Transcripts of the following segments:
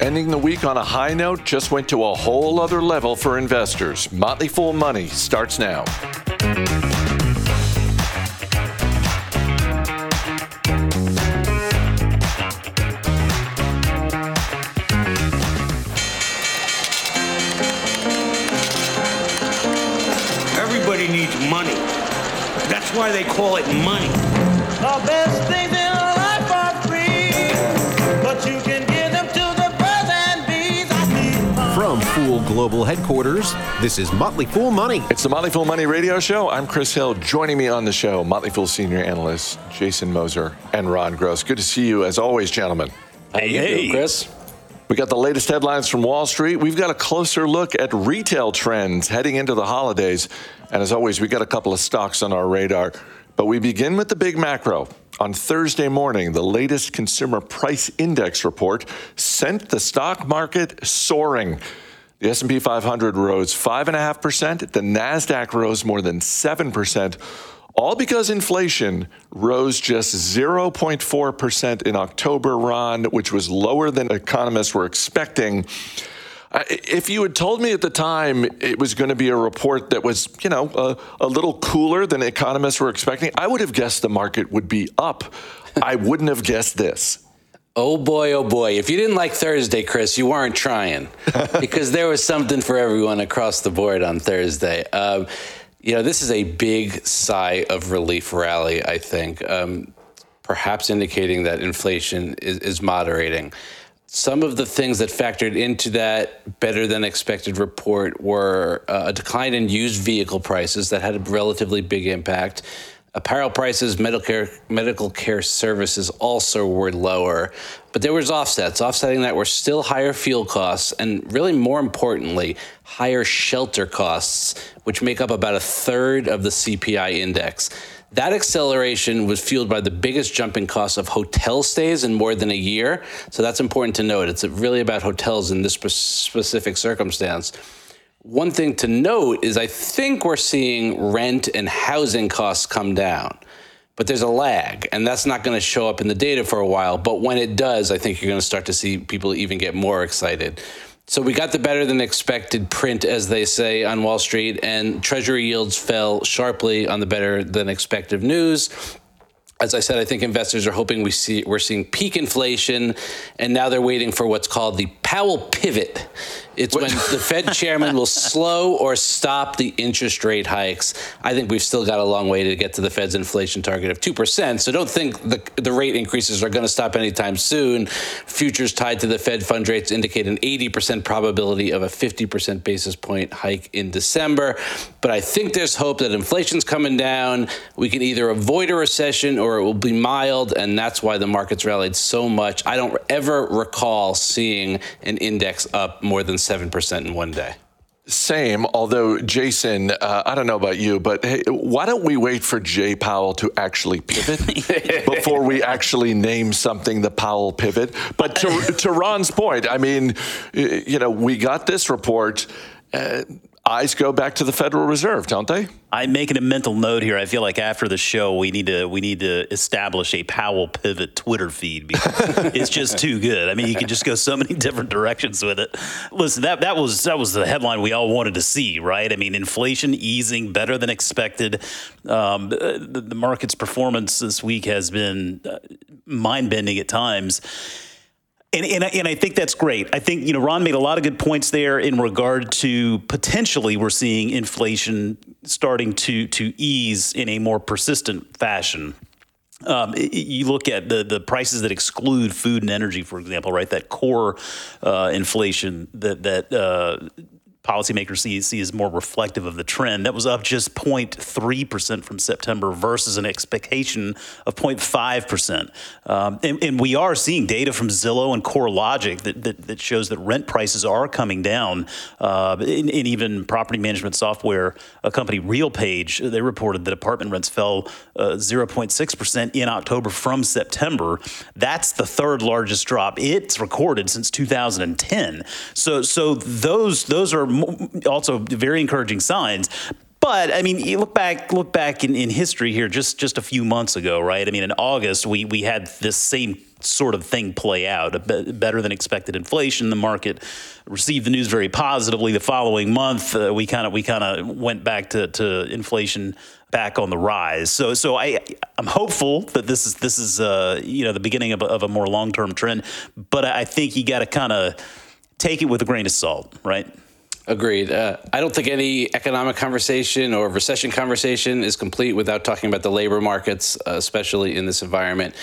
Ending the week on a high note just went to a whole other level for investors. Motley Fool Money starts now. Everybody needs money. That's why they call it money. Headquarters, this is Motley Fool Money. It's the Motley Fool Money Radio Show. I'm Chris Hill. Joining me on the show, Motley Fool senior analyst Jason Moser and Ron Gross. Good to see you as always, gentlemen. Hey, hey. Chris. We got the latest headlines from Wall Street. We've got a closer look at retail trends heading into the holidays. And as always, we got a couple of stocks on our radar. But we begin with the big macro. On Thursday morning, the latest consumer price index report sent the stock market soaring. The S&P 500 rose 5.5%. The Nasdaq rose more than 7%, all because inflation rose just 0.4% in October, Ron, which was lower than economists were expecting. If you had told me at the time it was going to be a report that was, you know, a, a little cooler than economists were expecting, I would have guessed the market would be up. I wouldn't have guessed this. Oh boy, oh boy. If you didn't like Thursday, Chris, you weren't trying because there was something for everyone across the board on Thursday. Um, you know, this is a big sigh of relief rally, I think, um, perhaps indicating that inflation is, is moderating. Some of the things that factored into that better than expected report were uh, a decline in used vehicle prices that had a relatively big impact. Apparel prices, medical care, medical care services also were lower, but there was offsets. Offsetting that were still higher fuel costs, and really more importantly, higher shelter costs, which make up about a third of the CPI index. That acceleration was fueled by the biggest jump in of hotel stays in more than a year. So that's important to note. It's really about hotels in this specific circumstance. One thing to note is I think we're seeing rent and housing costs come down, but there's a lag, and that's not going to show up in the data for a while. But when it does, I think you're going to start to see people even get more excited. So we got the better than expected print, as they say on Wall Street, and Treasury yields fell sharply on the better than expected news. As I said, I think investors are hoping we see we're seeing peak inflation, and now they're waiting for what's called the Powell pivot. It's when the Fed chairman will slow or stop the interest rate hikes. I think we've still got a long way to get to the Fed's inflation target of 2%. So don't think the, the rate increases are going to stop anytime soon. Futures tied to the Fed fund rates indicate an 80% probability of a 50% basis point hike in December. But I think there's hope that inflation's coming down. We can either avoid a recession or it will be mild. And that's why the markets rallied so much. I don't ever recall seeing an index up more than 7% in one day. Same, although Jason, uh, I don't know about you, but hey, why don't we wait for Jay Powell to actually pivot before we actually name something the Powell pivot? But to, to Ron's point, I mean, you know, we got this report. Uh, eyes go back to the Federal Reserve, don't they? I'm making a mental note here. I feel like after the show, we need to we need to establish a Powell Pivot Twitter feed because it's just too good. I mean, you can just go so many different directions with it. Listen, that that was that was the headline we all wanted to see, right? I mean, inflation easing better than expected. Um, the, the market's performance this week has been uh, mind bending at times. And, and, I, and I think that's great. I think, you know, Ron made a lot of good points there in regard to potentially we're seeing inflation starting to, to ease in a more persistent fashion. Um, you look at the, the prices that exclude food and energy, for example, right? That core uh, inflation that, that uh, policymakers see, see as more reflective of the trend. That was up just 0.3% from September versus an expectation of 0.5%. Um, and, and we are seeing data from Zillow and CoreLogic that, that, that shows that rent prices are coming down. Uh, and, and even property management software, a company RealPage, they reported that apartment rents fell uh, 0.6% in October from September. That's the third largest drop it's recorded since 2010. So, so those those are also very encouraging signs. But I mean, you look back, look back in, in history here, just just a few months ago, right? I mean, in August, we we had this same sort of thing play out. Be- better than expected inflation. The market received the news very positively. The following month, uh, we kind of we kind of went back to, to inflation back on the rise. So so I I'm hopeful that this is this is uh, you know the beginning of a, of a more long term trend. But I think you got to kind of take it with a grain of salt, right? Agreed. Uh, I don't think any economic conversation or recession conversation is complete without talking about the labor markets, uh, especially in this environment.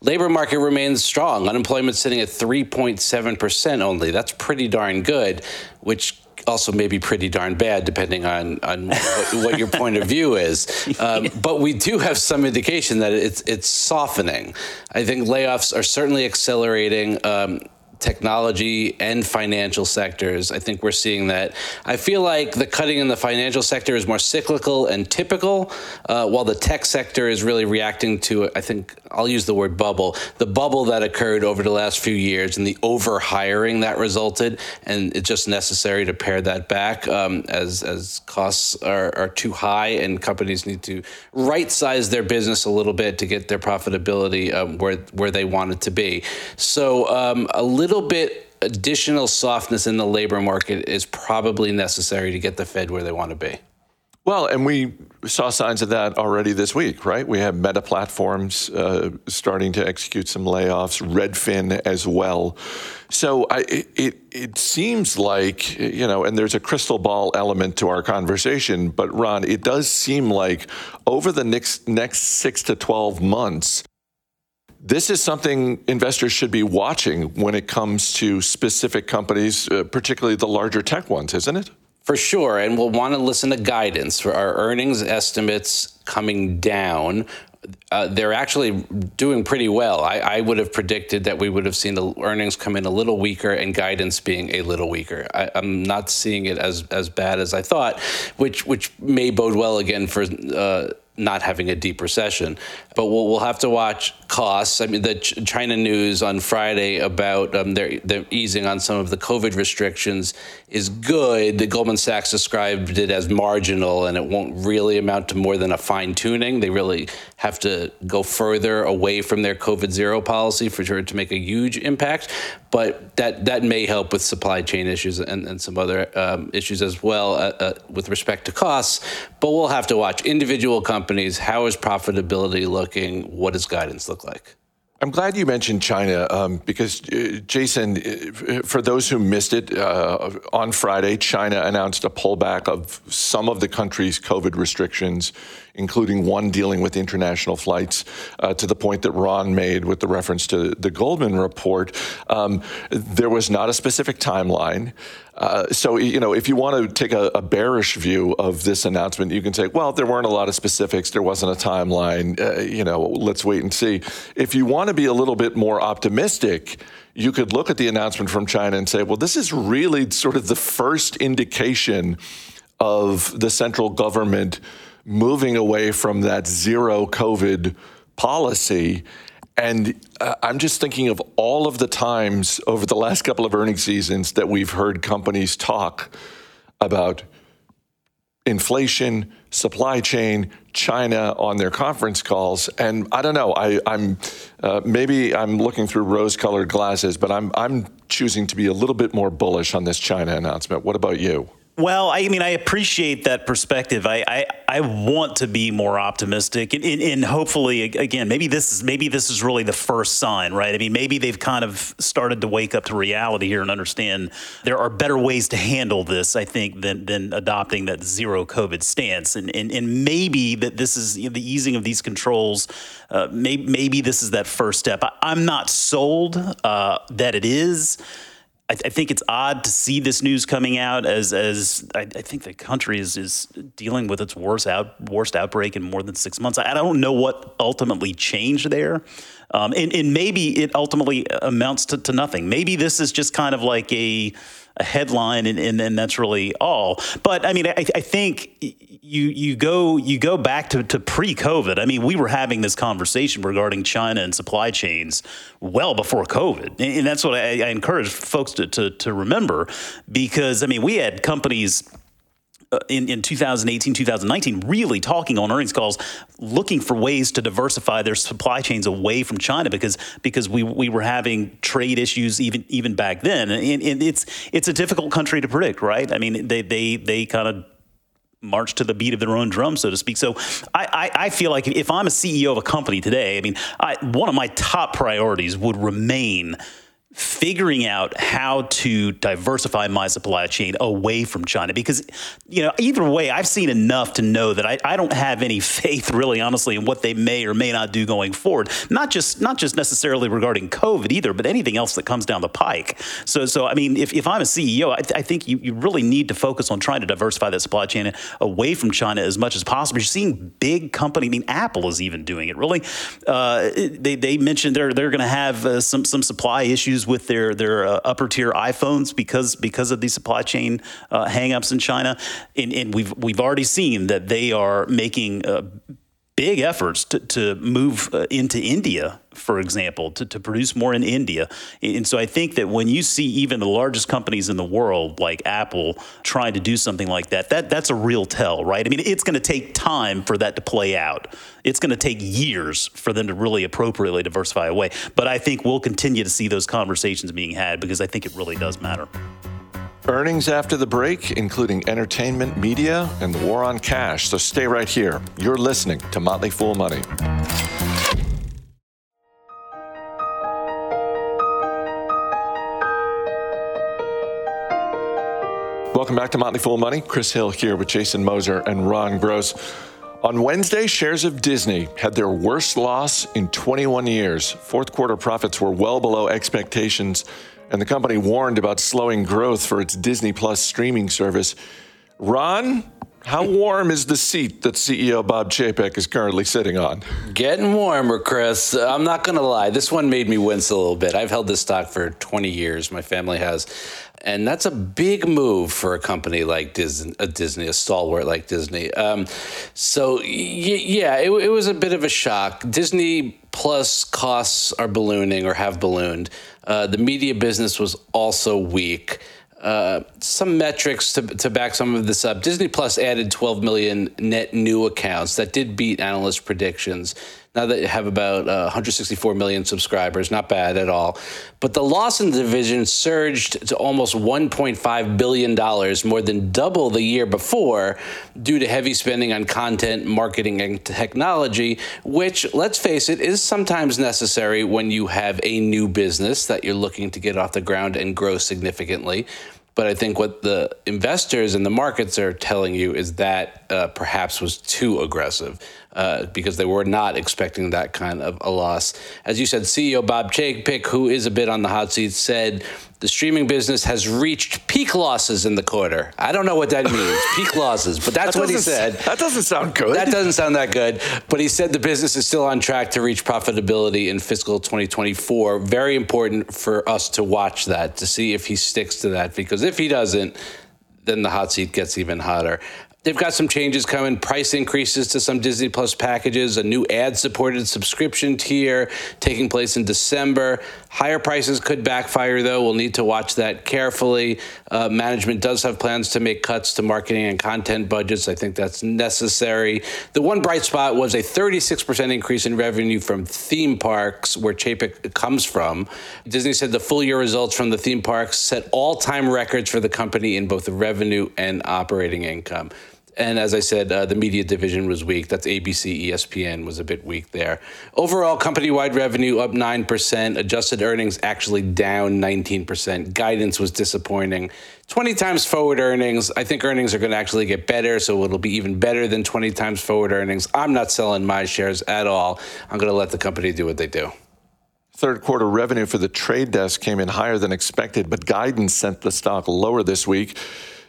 Labor market remains strong. Unemployment sitting at 3.7% only. That's pretty darn good, which also may be pretty darn bad, depending on, on what, what your point of view is. Um, but we do have some indication that it's, it's softening. I think layoffs are certainly accelerating. Um, technology and financial sectors. I think we're seeing that. I feel like the cutting in the financial sector is more cyclical and typical, uh, while the tech sector is really reacting to, I think, I'll use the word bubble, the bubble that occurred over the last few years and the over hiring that resulted. And it's just necessary to pare that back um, as, as costs are, are too high and companies need to right size their business a little bit to get their profitability um, where, where they want it to be. So um, a little bit additional softness in the labor market is probably necessary to get the Fed where they want to be. Well, and we saw signs of that already this week, right? We have Meta Platforms uh, starting to execute some layoffs, Redfin as well. So I, it it seems like you know, and there's a crystal ball element to our conversation, but Ron, it does seem like over the next next six to twelve months, this is something investors should be watching when it comes to specific companies, uh, particularly the larger tech ones, isn't it? For sure, and we'll want to listen to guidance for our earnings estimates coming down. Uh, they're actually doing pretty well. I, I, would have predicted that we would have seen the earnings come in a little weaker and guidance being a little weaker. I, am not seeing it as as bad as I thought, which which may bode well again for. Uh, not having a deep recession. But we'll, we'll have to watch costs. I mean, the Ch- China news on Friday about um, their, their easing on some of the COVID restrictions is good. The Goldman Sachs described it as marginal, and it won't really amount to more than a fine tuning. They really have to go further away from their COVID zero policy for sure to make a huge impact. But that that may help with supply chain issues and, and some other um, issues as well uh, uh, with respect to costs. But we'll have to watch individual companies. How is profitability looking? What does guidance look like? I'm glad you mentioned China um, because, uh, Jason, uh, for those who missed it, uh, on Friday, China announced a pullback of some of the country's COVID restrictions, including one dealing with international flights, uh, to the point that Ron made with the reference to the Goldman report. Um, there was not a specific timeline. Uh, so, you know, if you want to take a, a, bearish view of this announcement, you can say, well, there weren't a lot of specifics. There wasn't a timeline. Uh, you know, let's wait and see. If you want to be a little bit more optimistic, you could look at the announcement from China and say, well, this is really sort of the first indication of the central government moving away from that zero COVID policy and uh, I'm just thinking of all of the times over the last couple of earnings seasons that we've heard companies talk about inflation, supply chain, China on their conference calls. And I don't know, I, am uh, maybe I'm looking through rose-colored glasses, but I'm I'm choosing to be a little bit more bullish on this China announcement. What about you? Well, I mean, I appreciate that perspective. I, I, I want to be more optimistic, and, and, and, hopefully, again, maybe this is maybe this is really the first sign, right? I mean, maybe they've kind of started to wake up to reality here and understand there are better ways to handle this. I think than than adopting that zero COVID stance, and and, and maybe that this is you know, the easing of these controls. Uh, maybe maybe this is that first step. I, am not sold uh, that it is. I, I, think it's odd to see this news coming out as as I, I, think the country is is dealing with its worst out worst outbreak in more than six months. I, I don't know what ultimately changed there, um, and, and maybe it ultimately amounts to, to nothing. Maybe this is just kind of like a a headline, and, and, that's really all. But I mean, I, I think you you go you go back to, to pre-COVID. I mean, we were having this conversation regarding China and supply chains well before COVID, and that's what I, I encourage folks to, to to remember because I mean, we had companies Uh, in, in 2018, 2019, really talking on earnings calls, looking for ways to diversify their supply chains away from China because because we, we were having trade issues even even back then, and, and it's it's a difficult country to predict, right? I mean, they they they kind of march to the beat of their own drum, so to speak. So I, I, I, feel like if I'm a CEO of a company today, I mean, I, one of my top priorities would remain figuring out how to diversify my supply chain away from China because, you know, either way, I've seen enough to know that I, I don't have any faith, really, honestly, in what they may or may not do going forward. Not just not just necessarily regarding COVID either, but anything else that comes down the pike. So, so I mean, if, if I'm a CEO, I, th- I think you, you really need to focus on trying to diversify that supply chain away from China as much as possible. You're seeing big company, I mean, Apple is even doing it. Really, uh, they they mentioned they're they're going to have uh, some some supply issues with their their uh, upper tier iPhones because because of the supply chain uh, hangups in China, and, and, we've we've already seen that they are making. Uh, big efforts to, to move uh, into India, for example, to, to produce more in India. And so I think that when you see even the largest companies in the world, like Apple, trying to do something like that, that that's a real tell, right? I mean, it's going to take time for that to play out. It's going to take years for them to really appropriately diversify away. But I think we'll continue to see those conversations being had because I think it really does matter. Earnings after the break, including entertainment, media, and the war on cash. So stay right here. You're listening to Motley Fool Money. Welcome back to Motley Fool Money. Chris Hill here with Jason Moser and Ron Gross. On Wednesday, shares of Disney had their worst loss in 21 years. Fourth quarter profits were well below expectations and the company warned about slowing growth for its Disney Plus streaming service. Ron, how warm is the seat that CEO Bob Chapek is currently sitting on? Getting warmer, Chris. I'm not going to lie. This one made me wince a little bit. I've held this stock for 20 years. My family has. And that's a big move for a company like Disney, a Disney, a stalwart like Disney. Um, so, y- yeah, it, it was a bit of a shock. Disney Plus costs are ballooning or have ballooned. Uh, the media business was also weak. Uh, some metrics to, to back some of this up. Disney Plus added 12 million net new accounts. That did beat analyst predictions. Now that you have about uh, 164 million subscribers, not bad at all. But the loss in the division surged to almost 1.5 billion dollars, more than double the year before, due to heavy spending on content, marketing, and technology. Which, let's face it, is sometimes necessary when you have a new business that you're looking to get off the ground and grow significantly. But I think what the investors and the markets are telling you is that uh, perhaps was too aggressive uh, because they were not expecting that kind of a loss. As you said, CEO Bob Chapek, who is a bit on the hot seat, said the streaming business has reached peak losses in the quarter. I don't know what that means, peak losses, but that's that what he said. That doesn't sound good. That doesn't sound that good. But he said the business is still on track to reach profitability in fiscal 2024. Very important for us to watch that to see if he sticks to that, because if he doesn't, then the hot seat gets even hotter. They've got some changes coming, price increases to some Disney Plus packages, a new ad supported subscription tier taking place in December. Higher prices could backfire, though. We'll need to watch that carefully. Uh, management does have plans to make cuts to marketing and content budgets. I think that's necessary. The one bright spot was a 36% increase in revenue from theme parks, where Chapek comes from. Disney said the full year results from the theme parks set all time records for the company in both revenue and operating income. And as I said, uh, the media division was weak. That's ABC, ESPN was a bit weak there. Overall, company wide revenue up 9%, adjusted earnings actually down 19%. Guidance was disappointing. 20 times forward earnings. I think earnings are going to actually get better, so it'll be even better than 20 times forward earnings. I'm not selling my shares at all. I'm going to let the company do what they do. Third quarter revenue for the trade desk came in higher than expected, but guidance sent the stock lower this week.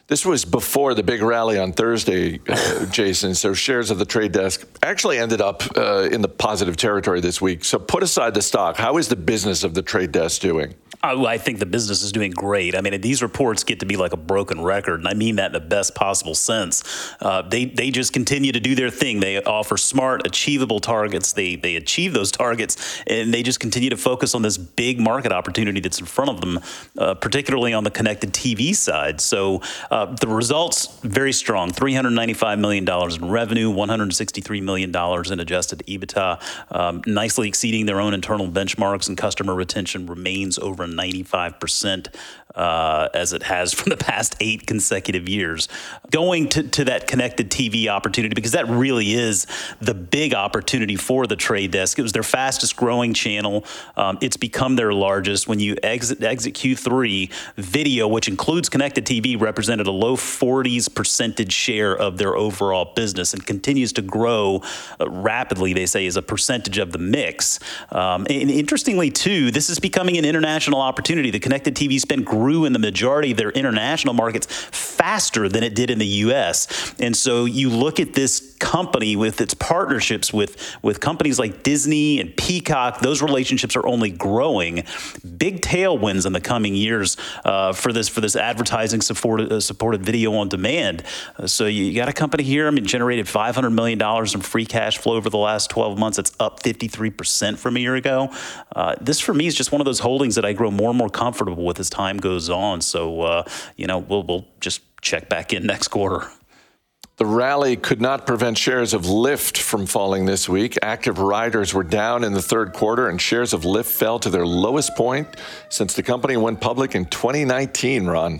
This was before the big rally on Thursday, uh, Jason. So shares of the trade desk actually ended up uh, in the positive territory this week. So put aside the stock. How is the business of the trade desk doing? Oh, I think the business is doing great. I mean, these reports get to be like a broken record, and I mean that in the best possible sense. Uh, they they just continue to do their thing. They offer smart, achievable targets. They they achieve those targets, and they just continue to focus on this big market opportunity that's in front of them, uh, particularly on the connected TV side. So uh, Uh, the results very strong: three hundred ninety-five million dollars in revenue, one hundred sixty-three million dollars in adjusted EBITDA, um, nicely exceeding their own internal benchmarks, and customer retention remains over ninety-five percent uh, as it has for the past eight consecutive years. Going to, to that connected TV opportunity, because that really is the big opportunity for the trade desk. It was their fastest growing channel. Um, it's become their largest. When you exit, exit Q3, video, which includes connected TV, represented a low 40s percentage share of their overall business and continues to grow uh, rapidly, they say, as a percentage of the mix. Um, and interestingly, too, this is becoming an international opportunity. The connected TV spend grew in the majority of their international markets faster than it did in the U.S. And so you look at this company with its partnerships with with companies like Disney and Peacock; those relationships are only growing. Big tailwinds in the coming years uh, for this for this advertising supported uh, supported video on demand. Uh, so you got a company here. I mean, generated 500 million dollars in free cash flow over the last 12 months. It's up 53 percent from a year ago. Uh, this for me is just one of those holdings that I grow more and more comfortable with as time goes on. So uh, you know, we'll we'll just check back in next quarter. The rally could not prevent shares of Lyft from falling this week. Active riders were down in the third quarter, and shares of Lyft fell to their lowest point since the company went public in 2019, Ron.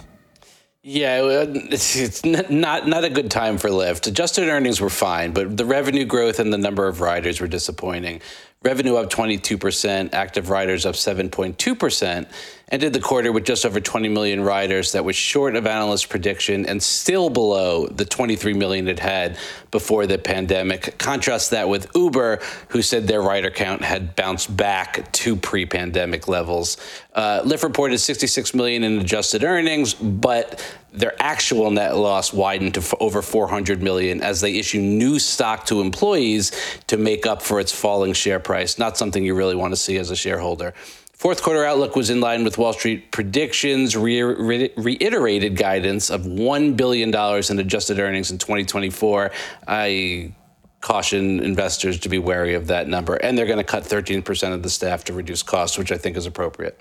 Yeah, it's, not not a good time for Lyft. Adjusted earnings were fine, but the revenue growth and the number of riders were disappointing. Revenue up 22%, active riders up 7.2%, ended the quarter with just over 20 million riders. That was short of analyst prediction and still below the 23 million it had before the pandemic. Contrast that with Uber, who said their rider count had bounced back to pre pandemic levels. Uh, Lyft reported 66 million in adjusted earnings, but their actual net loss widened to over 400 million as they issue new stock to employees to make up for its falling share price. Not something you really want to see as a shareholder. Fourth quarter outlook was in line with Wall Street predictions, re- re- reiterated guidance of $1 billion in adjusted earnings in 2024. I caution investors to be wary of that number. And they're going to cut 13% of the staff to reduce costs, which I think is appropriate.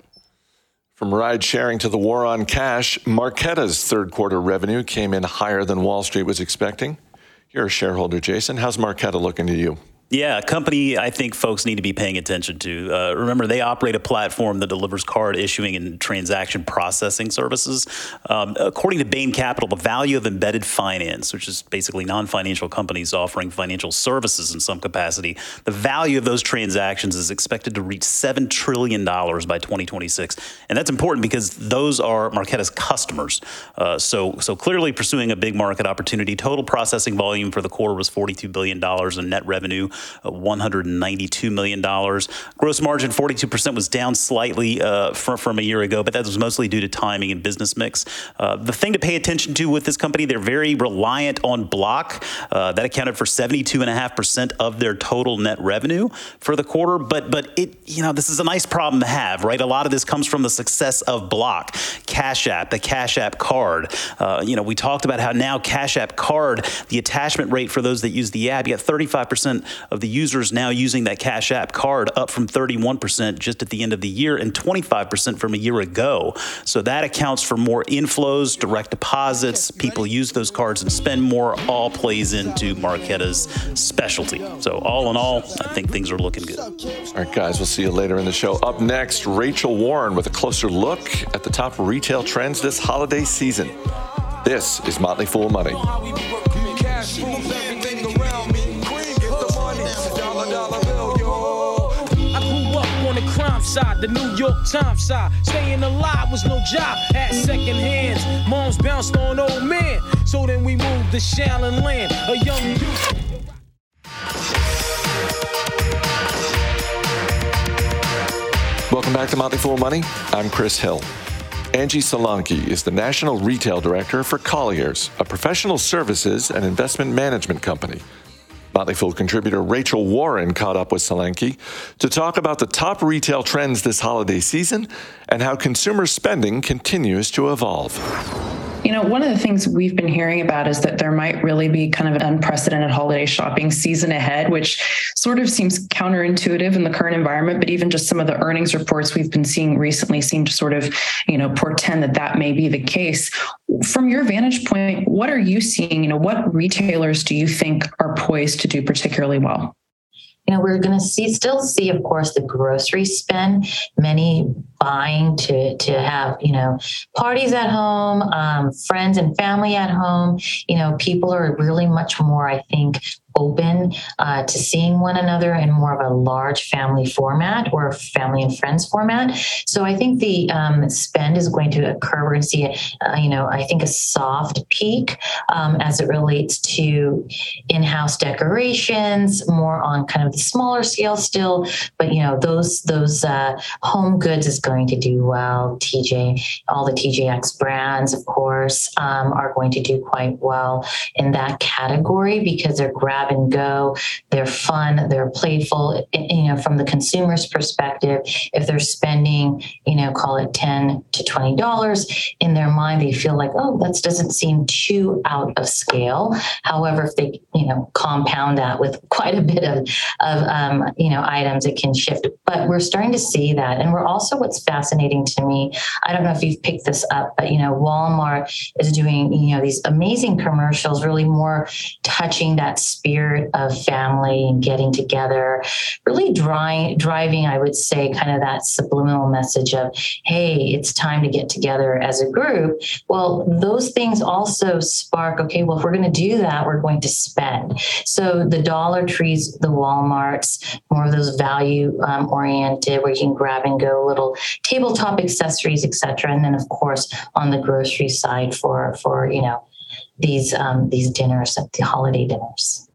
From ride sharing to the war on cash, Marqeta's third quarter revenue came in higher than Wall Street was expecting. You're a shareholder, Jason. How's Marqeta looking to you? Yeah, a company I think folks need to be paying attention to. Uh, remember, they operate a platform that delivers card issuing and transaction processing services. Um, according to Bain Capital, the value of embedded finance, which is basically non financial companies offering financial services in some capacity, the value of those transactions is expected to reach $7 trillion by 2026. And that's important because those are Marqeta's customers. Uh, so, so clearly pursuing a big market opportunity. Total processing volume for the quarter was $42 billion in net revenue. $192 million. Gross margin, 42%, was down slightly uh, from, from a year ago, but that was mostly due to timing and business mix. Uh, the thing to pay attention to with this company, they're very reliant on Block. Uh, that accounted for 72.5% of their total net revenue for the quarter. But, but it, you know, this is a nice problem to have, right? A lot of this comes from the success of Block, Cash App, the Cash App card. Uh, you know, we talked about how now Cash App card, the attachment rate for those that use the app, you got 35% of the users now using that Cash App card, up from 31% just at the end of the year and 25% from a year ago. So that accounts for more inflows, direct deposits. People use those cards and spend more. All plays into Marqeta's specialty. So all in all, I think things are looking good. All right, guys, we'll see you later in the show. Up next, Rachel Warren with a closer look at the top retail trends this holiday season. This is Motley Fool Money. Cash rules everything around me. Cream get the money. Dollar, dollar bill, yo. I grew up on the crime side, the New York Times side. Staying alive was no job, had second hands. Moms bounced on old men, so then we moved to Shaolin Land. A young youth. Welcome back to Motley Fool Money. I'm Chris Hill. Anjee Solanki is the National Retail Director for Colliers, a professional services and investment management company. Motley Fool contributor Rachel Warren caught up with Solanki to talk about the top retail trends this holiday season and how consumer spending continues to evolve. You know, one of the things we've been hearing about is that there might really be kind of an unprecedented holiday shopping season ahead, which sort of seems counterintuitive in the current environment. But even just some of the earnings reports we've been seeing recently seem to sort of, you know, portend that that may be the case. From your vantage point, what are you seeing? You know, what retailers do you think are poised to do particularly well? You know, we're going to see still see, of course, the grocery spend. Many buying to to have you know parties at home, um, friends and family at home. You know, people are really much more, I think, open uh, to seeing one another in more of a large family format or family and friends format. So I think the um, spend is going to occur. We're going to see, a, uh, you know, I think a soft peak um, as it relates to in-house decorations, more on kind of the smaller scale still. But you know, those those uh, home goods is going to do well. TJ, all the TJX brands, of course, um, are going to do quite well in that category because they're grab and go. They're fun. They're playful. You know, from the consumer's perspective, if they're spending, you know, call it ten to twenty dollars in their mind, they feel like, oh, that doesn't seem too out of scale. However, if they, you know, compound that with quite a bit of, of um, you know, items, it can shift. But we're starting to see that, and we're also what's fascinating to me. I don't know if you've picked this up, but you know, Walmart is doing, you know, these amazing commercials, really more touching that spirit of family and getting together, really dry, driving, I would say, kind of that subliminal message of, hey, it's time to get together as a group. Well, those things also spark, okay, well, if we're going to do that, we're going to spend. So the Dollar Trees, the Walmarts, more of those value um, oriented where you can grab and go little tabletop accessories, etc. And then, of course, on the grocery side for for you know these um, these dinners, the holiday dinners.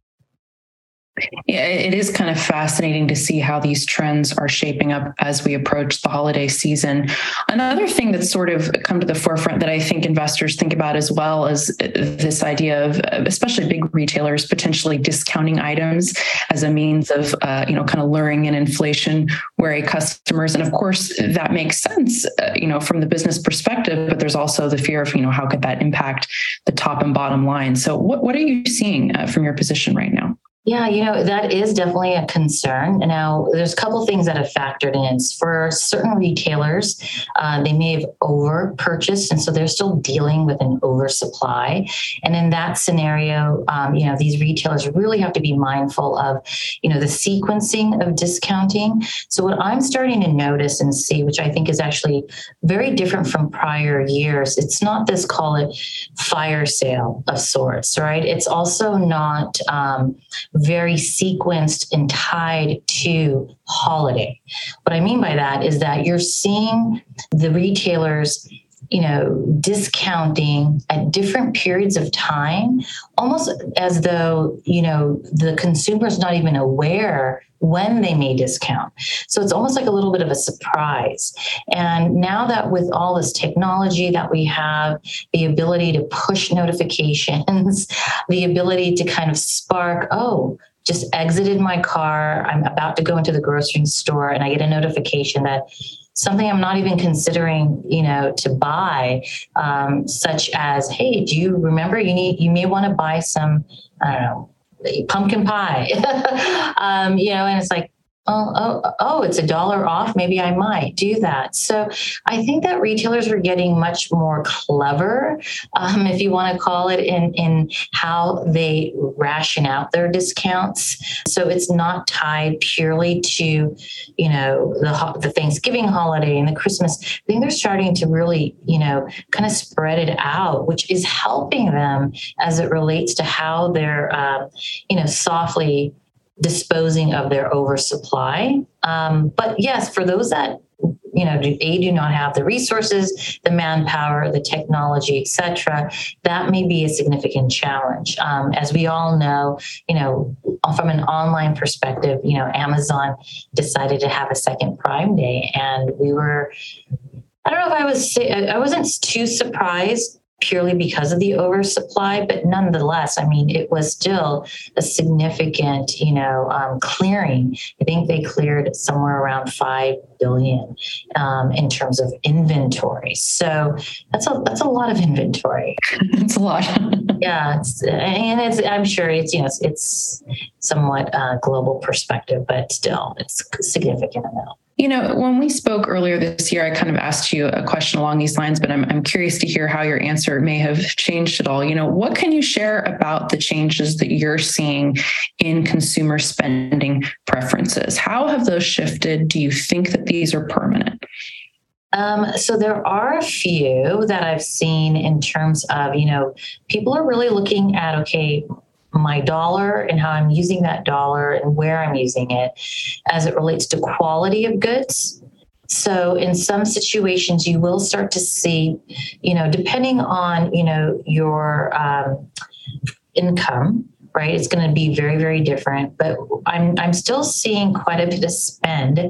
It is kind of fascinating to see how these trends are shaping up as we approach the holiday season. Another thing that's sort of come to the forefront that I think investors think about as well is this idea of, especially big retailers, potentially discounting items as a means of, uh, you know, kind of luring in inflation wary customers. And of course, that makes sense, uh, you know, from the business perspective. But there's also the fear of, you know, how could that impact the top and bottom line? So, what what are you seeing uh, from your position right now? Yeah, you know, that is definitely a concern. Now, there's a couple things that have factored in. For certain retailers, uh, they may have over purchased, and so they're still dealing with an oversupply. And in that scenario, um, you know, these retailers really have to be mindful of, you know, the sequencing of discounting. So, what I'm starting to notice and see, which I think is actually very different from prior years, it's not this call it fire sale of sorts, right? It's also not. Um, very sequenced and tied to holiday. What I mean by that is that you're seeing the retailers you know, discounting at different periods of time, almost as though, you know, the consumer is not even aware when they may discount. So it's almost like a little bit of a surprise. And now that with all this technology that we have, the ability to push notifications, the ability to kind of spark, oh, just exited my car. I'm about to go into the grocery store and I get a notification that something I'm not even considering, you know, to buy, um, such as, hey, do you remember you need you may want to buy some, I don't know, pumpkin pie, um, you know, and it's like, oh, oh, oh, it's a dollar off. Maybe I might do that. So I think that retailers are getting much more clever, um, if you want to call it, in, in how they ration out their discounts. So it's not tied purely to, you know, the, the Thanksgiving holiday and the Christmas. I think they're starting to really, you know, kind of spread it out, which is helping them as it relates to how they're, uh, you know, softly disposing of their oversupply. Um, but yes, for those that you know, a do not have the resources, the manpower, the technology, etc. That may be a significant challenge. Um, as we all know, you know, from an online perspective, you know, Amazon decided to have a second Prime Day, and we were. I don't know if I was I wasn't too surprised purely because of the oversupply, but nonetheless, I mean, it was still a significant, you know, um, clearing. I think they cleared somewhere around five billion um, in terms of inventory. So that's a that's a lot of inventory. it's a lot. yeah, it's, and it's I'm sure it's you know it's, it's somewhat uh, global perspective, but still it's a significant amount. You know, when we spoke earlier this year, I kind of asked you a question along these lines, but I'm, I'm curious to hear how your answer may have changed at all. You know, what can you share about the changes that you're seeing in consumer spending preferences? How have those shifted? Do you think that these are permanent? Um, so there are a few that I've seen in terms of, you know, people are really looking at, okay, my dollar and how I'm using that dollar and where I'm using it as it relates to quality of goods. So in some situations, you will start to see, you know, depending on, you know, your um, income, right? It's going to be very, very different. But I'm I'm still seeing quite a bit of spend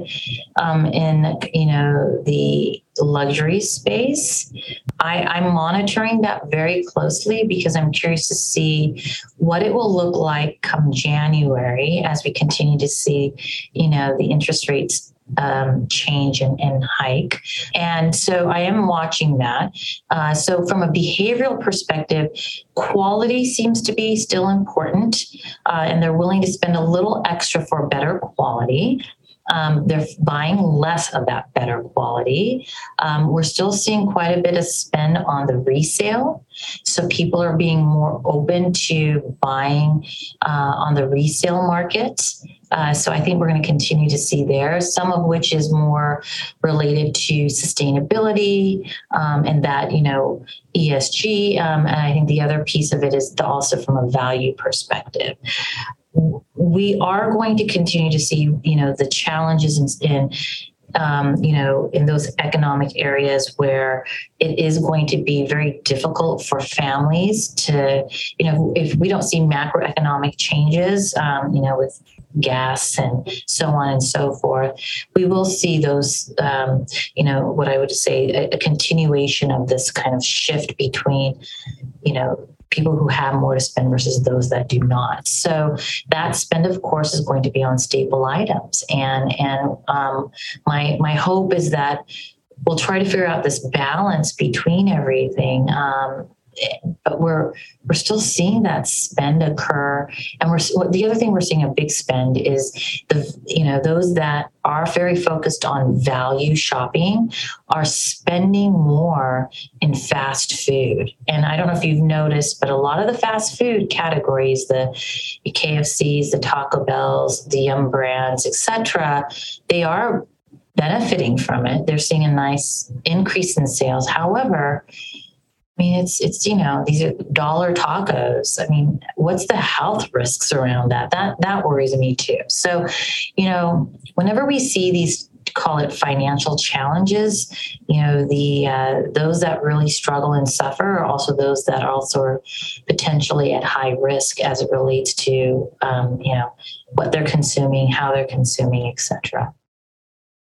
um, in you know the luxury space. I, I'm monitoring that very closely because I'm curious to see what it will look like come January as we continue to see, you know, the interest rates um, change and, hike. And so I am watching that. Uh, so, from a behavioral perspective, quality seems to be still important, uh, and they're willing to spend a little extra for better quality. Um, they're buying less of that better quality. Um, we're still seeing quite a bit of spend on the resale. So people are being more open to buying uh, on the resale market. Uh, so I think we're going to continue to see there, some of which is more related to sustainability um, and that, you know, ESG. Um, and I think the other piece of it is also from a value perspective we are going to continue to see, you know, the challenges in, in um, you know, in those economic areas where it is going to be very difficult for families to, you know, if we don't see macroeconomic changes, um, you know, with gas and so on and so forth, we will see those, um, you know, what I would say a, a continuation of this kind of shift between, you know, people who have more to spend versus those that do not. So that spend, of course, is going to be on staple items. And and um, my my hope is that we'll try to figure out this balance between everything. Um, but we're we're still seeing that spend occur. And we're the other thing we're seeing a big spend is the you know those that are very focused on value shopping are spending more in fast food. And i don't know if you've noticed but a lot of the fast food categories the kfcs the taco bells the yum brands etc they are benefiting from it. They're seeing a nice increase in sales. However I mean, it's it's you know these are dollar tacos. I mean, what's the health risks around that? That that worries me too. So, you know, whenever we see these call it financial challenges, you know, the uh, those that really struggle and suffer are also those that also are also potentially at high risk as it relates to um, you know what they're consuming, how they're consuming, etc.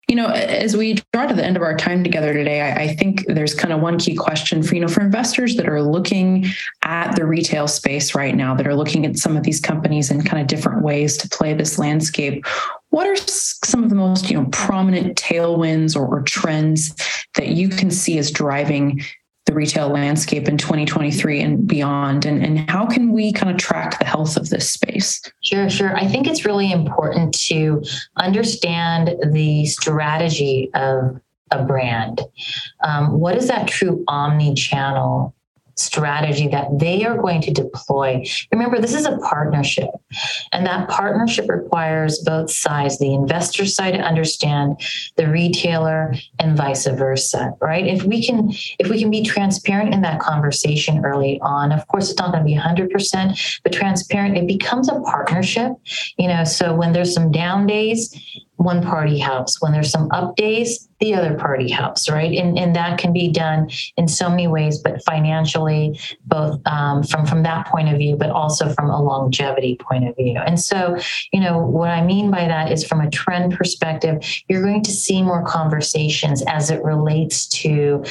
You know, as we draw to the end of our time together today, I, I, think there's kind of one key question for, you know, for investors that are looking at the retail space right now, that are looking at some of these companies in kind of different ways to play this landscape. What are some of the most, you know, prominent tailwinds or, or trends that you can see as driving the retail landscape in 2023 and beyond? And, and how can we kind of track the health of this space? Sure, sure. I think it's really important to understand the strategy of a brand. Um, what is that true omni channel strategy that they are going to deploy. Remember, this is a partnership, and that partnership requires both sides the investor side to understand the retailer and vice versa, right? If we can, if we can be transparent in that conversation early on, of course, it's not going to be 100%, but transparent, it becomes a partnership, you know. So when there's some down days, one party helps. When there's some up days, the other party helps, right? And and that can be done in so many ways, but financially, both um, from from that point of view, but also from a longevity point of view. And so, you know, what I mean by that is from a trend perspective, you're going to see more conversations as it relates to,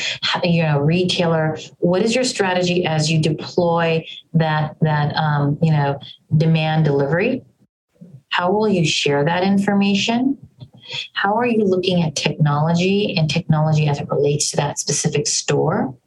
you know, retailer. What is your strategy as you deploy that that um, you know demand delivery? How will you share that information? How are you looking at technology and technology as it relates to that specific store?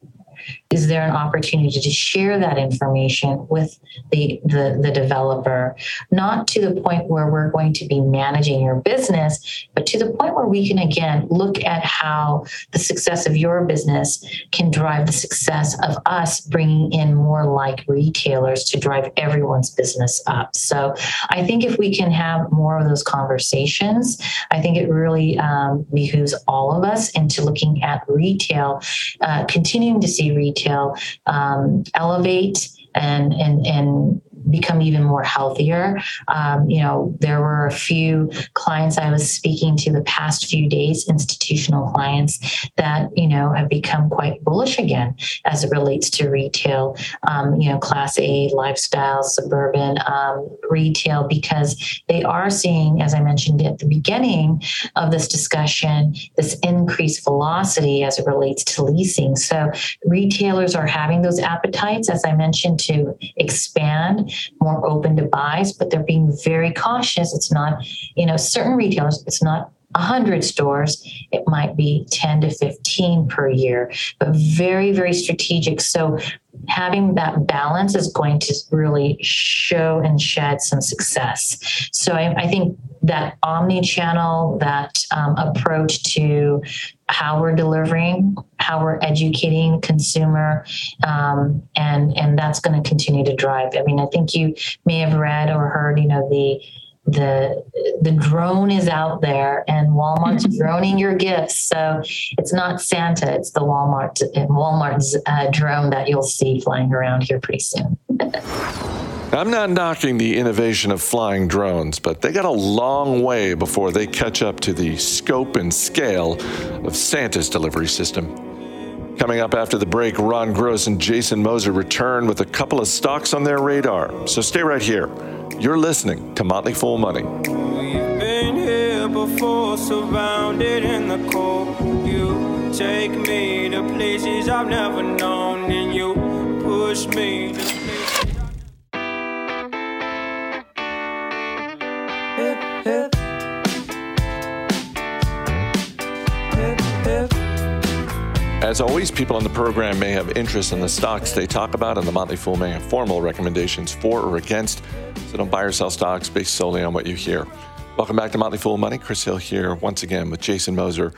Is there an opportunity to share that information with the, the, the developer, not to the point where we're going to be managing your business, but to the point where we can again look at how the success of your business can drive the success of us bringing in more like retailers to drive everyone's business up. So I think if we can have more of those conversations, I think it really um, behooves all of us into looking at retail, uh, continuing to see retail um, elevate and and and become even more healthier. Um, you know, there were a few clients I was speaking to the past few days, institutional clients that you know have become quite bullish again as it relates to retail. Um, you know, Class A lifestyle, suburban um, retail, because they are seeing, as I mentioned at the beginning of this discussion, this increased velocity as it relates to leasing. So retailers are having those appetites, as I mentioned, to expand more open to buys, but they're being very cautious. It's not, you know, certain retailers, it's not 100 stores, it might be 10 to 15 per year, but very, very strategic. So having that balance is going to really show and shed some success. So I, I think that omni-channel, that um, approach to how we're delivering, how we're educating consumer, um, and and that's going to continue to drive. I mean, I think you may have read or heard, you know, the the the drone is out there and Walmart's droning your gifts. So it's not Santa, it's the Walmart Walmart's uh, drone that you'll see flying around here pretty soon. I'm not knocking the innovation of flying drones, but they got a long way before they catch up to the scope and scale of Santa's delivery system. Coming up after the break, Ron Gross and Jason Moser return with a couple of stocks on their radar. So stay right here. You're listening to Motley Fool Money. Been here before, surrounded in the cold. You take me to places I've never known, and you push me to As always, people on the program may have interest in the stocks they talk about, and the Motley Fool may have formal recommendations for or against. So don't buy or sell stocks based solely on what you hear. Welcome back to Motley Fool Money. Chris Hill here once again with Jason Moser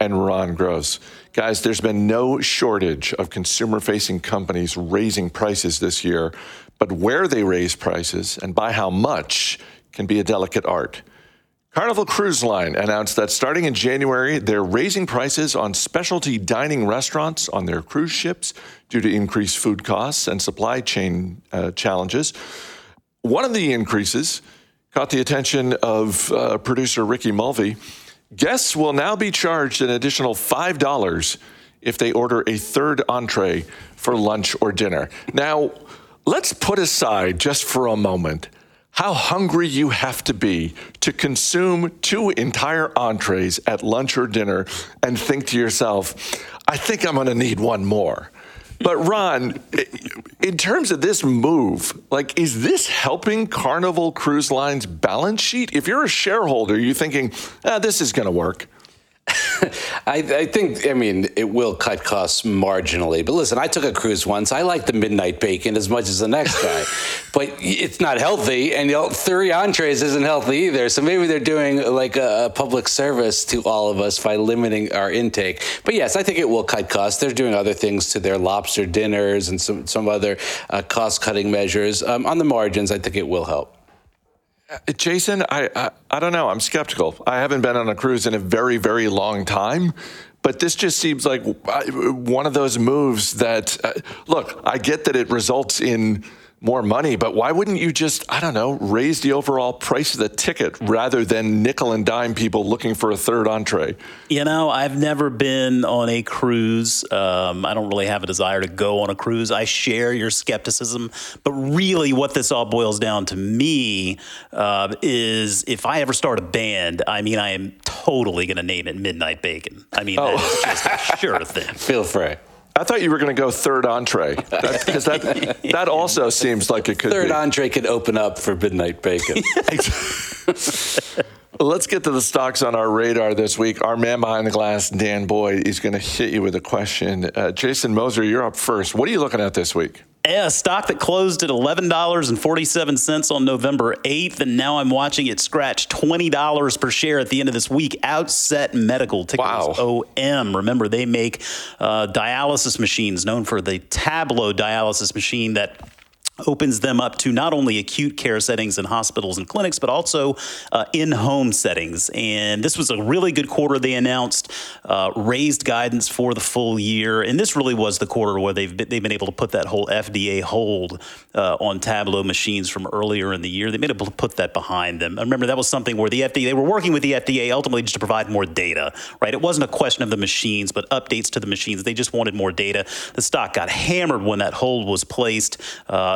and Ron Gross. Guys, there's been no shortage of consumer facing companies raising prices this year, but where they raise prices and by how much can be a delicate art. Carnival Cruise Line announced that starting in January, they're raising prices on specialty dining restaurants on their cruise ships due to increased food costs and supply chain uh, challenges. One of the increases caught the attention of uh, producer Ricky Mulvey. Guests will now be charged an additional $5 if they order a third entree for lunch or dinner. Now, let's put aside just for a moment how hungry you have to be to consume two entire entrees at lunch or dinner and think to yourself, I think I'm going to need one more. But Ron, in terms of this move, like, is this helping Carnival Cruise Line's balance sheet? If you're a shareholder, you're thinking, ah, this is going to work. I, I think, I mean, it will cut costs marginally. But listen, I took a cruise once. I like the midnight bacon as much as the next guy, but it's not healthy. And you know, three entrees isn't healthy either. So maybe they're doing like a, a public service to all of us by limiting our intake. But yes, I think it will cut costs. They're doing other things to their lobster dinners and some, some other uh, cost cutting measures. Um, on the margins, I think it will help. Jason, I, I I don't know. I'm skeptical. I haven't been on a cruise in a very very long time, but this just seems like uh, one of those moves that uh, look. I get that it results in more money, but why wouldn't you just, I don't know, raise the overall price of the ticket rather than nickel and dime people looking for a third entree? You know, I've never been on a cruise. Um, I don't really have a desire to go on a cruise. I share your skepticism, but really, what this all boils down to me uh, is if I ever start a band, I mean, I am totally going to name it Midnight Bacon. I mean, that is just a sure thing. Feel free. I thought you were going to go third entree because that that also seems like it could Third be. entree could open up for Midnight Bacon. Let's get to the stocks on our radar this week. Our man behind the glass, Dan Boyd, is going to hit you with a question. Uh, Jason Moser, you're up first. What are you looking at this week? Yeah, a stock that closed at $11.47 on November 8th, and now I'm watching it scratch $20 per share at the end of this week. Outset Medical, ticker Wow. OM. Remember, they make uh, dialysis machines, known for the Tablo dialysis machine that opens them up to not only acute care settings in hospitals and clinics, but also uh, in home settings. And this was a really good quarter they announced, uh, raised guidance for the full year. And this really was the quarter where they've been, they've been able to put that whole FDA hold uh, on Tablo machines from earlier in the year. They've been able to put that behind them. I remember that was something where the FDA, they were working with the FDA ultimately just to provide more data, right? It wasn't a question of the machines, but updates to the machines. They just wanted more data. The stock got hammered when that hold was placed.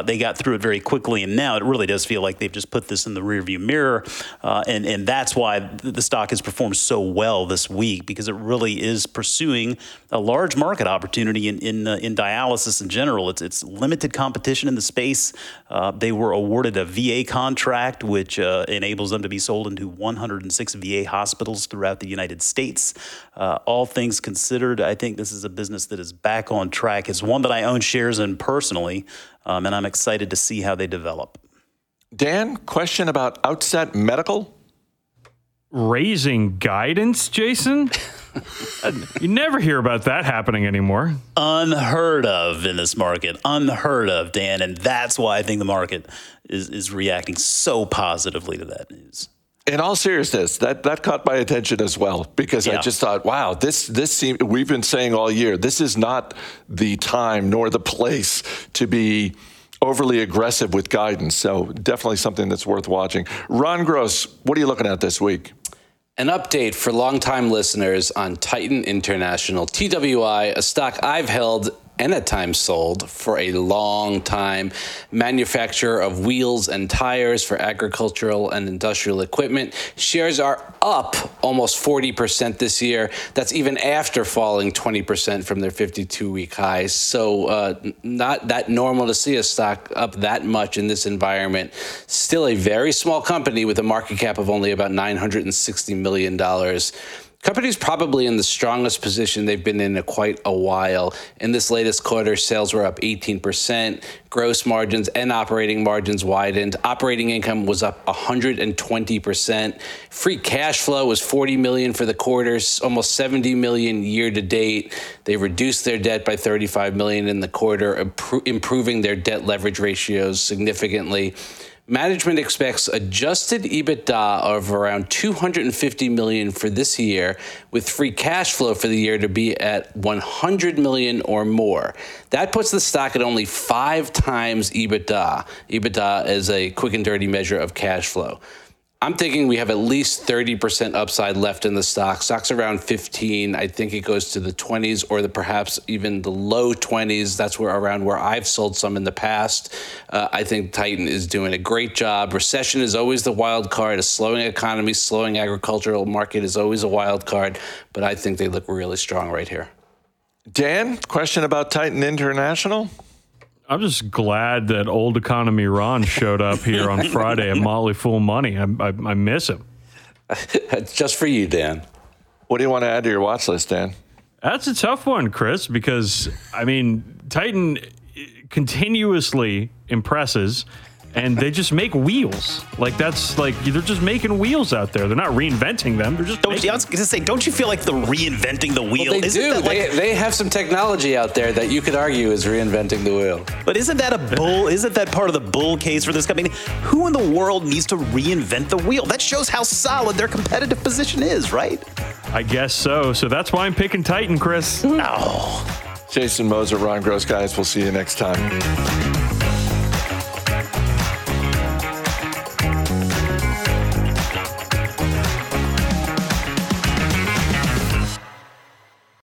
They got through it very quickly, and now it really does feel like they've just put this in the rearview mirror, uh, and and that's why the stock has performed so well this week because it really is pursuing a large market opportunity in in, uh, in dialysis in general. It's it's limited competition in the space. Uh, they were awarded a VA contract, which uh, enables them to be sold into 106 VA hospitals throughout the United States. Uh, all things considered, I think this is a business that is back on track. It's one that I own shares in personally, um, and I'm excited to see how they develop. Dan, question about Outset Medical? Raising guidance, Jason? you never hear about that happening anymore. Unheard of in this market, unheard of, Dan, and that's why I think the market is is reacting so positively to that news. In all seriousness, that, that caught my attention as well because I just thought, wow, this this seemed we've been saying all year, this is not the time nor the place to be overly aggressive with guidance. So definitely something that's worth watching. Ron Gross, what are you looking at this week? An update for longtime listeners on Titan International, TWI, a stock I've held and at times sold for a long time. Manufacturer of wheels and tires for agricultural and industrial equipment. Shares are up almost 40% this year. That's even after falling 20% from their 52 week highs. So, uh, not that normal to see a stock up that much in this environment. Still a very small company with a market cap of only about $960 million. Company's probably in the strongest position they've been in quite a while. In this latest quarter, sales were up 18%, gross margins and operating margins widened. Operating income was up 120%. Free cash flow was 40 million for the quarter, almost 70 million year to date. They reduced their debt by 35 million in the quarter, improving their debt leverage ratios significantly. Management expects adjusted EBITDA of around 250 million for this year, with free cash flow for the year to be at 100 million or more. That puts the stock at only five times EBITDA. EBITDA is a quick and dirty measure of cash flow. I'm thinking we have at least 30% upside left in the stock. Stock's around 15. I think it goes to the 20s or the perhaps even the low 20s. That's where around where I've sold some in the past. Uh, I think Titan is doing a great job. Recession is always the wild card. A slowing economy, slowing agricultural market is always a wild card. But I think they look really strong right here. Dan, question about Titan International? I'm just glad that old economy Ron showed up here on Friday at Motley Fool Money. I, I, I miss him. Just for you, Dan. What do you want to add to your watch list, Dan? That's a tough one, Chris, because I mean, Titan continuously impresses and they just make wheels. Like that's like they're just making wheels out there. They're not reinventing them. They're just Don't, making I was going to say, don't you feel like the reinventing the wheel? Well, they isn't do. That like, they, they have some technology out there that you could argue is reinventing the wheel. but isn't that a bull? Isn't that part of the bull case for this company? Who in the world needs to reinvent the wheel? That shows how solid their competitive position is, right? I guess so. So that's why I'm picking Titan, Chris. No. Jason Moser, Ron Gross, guys. We'll see you next time.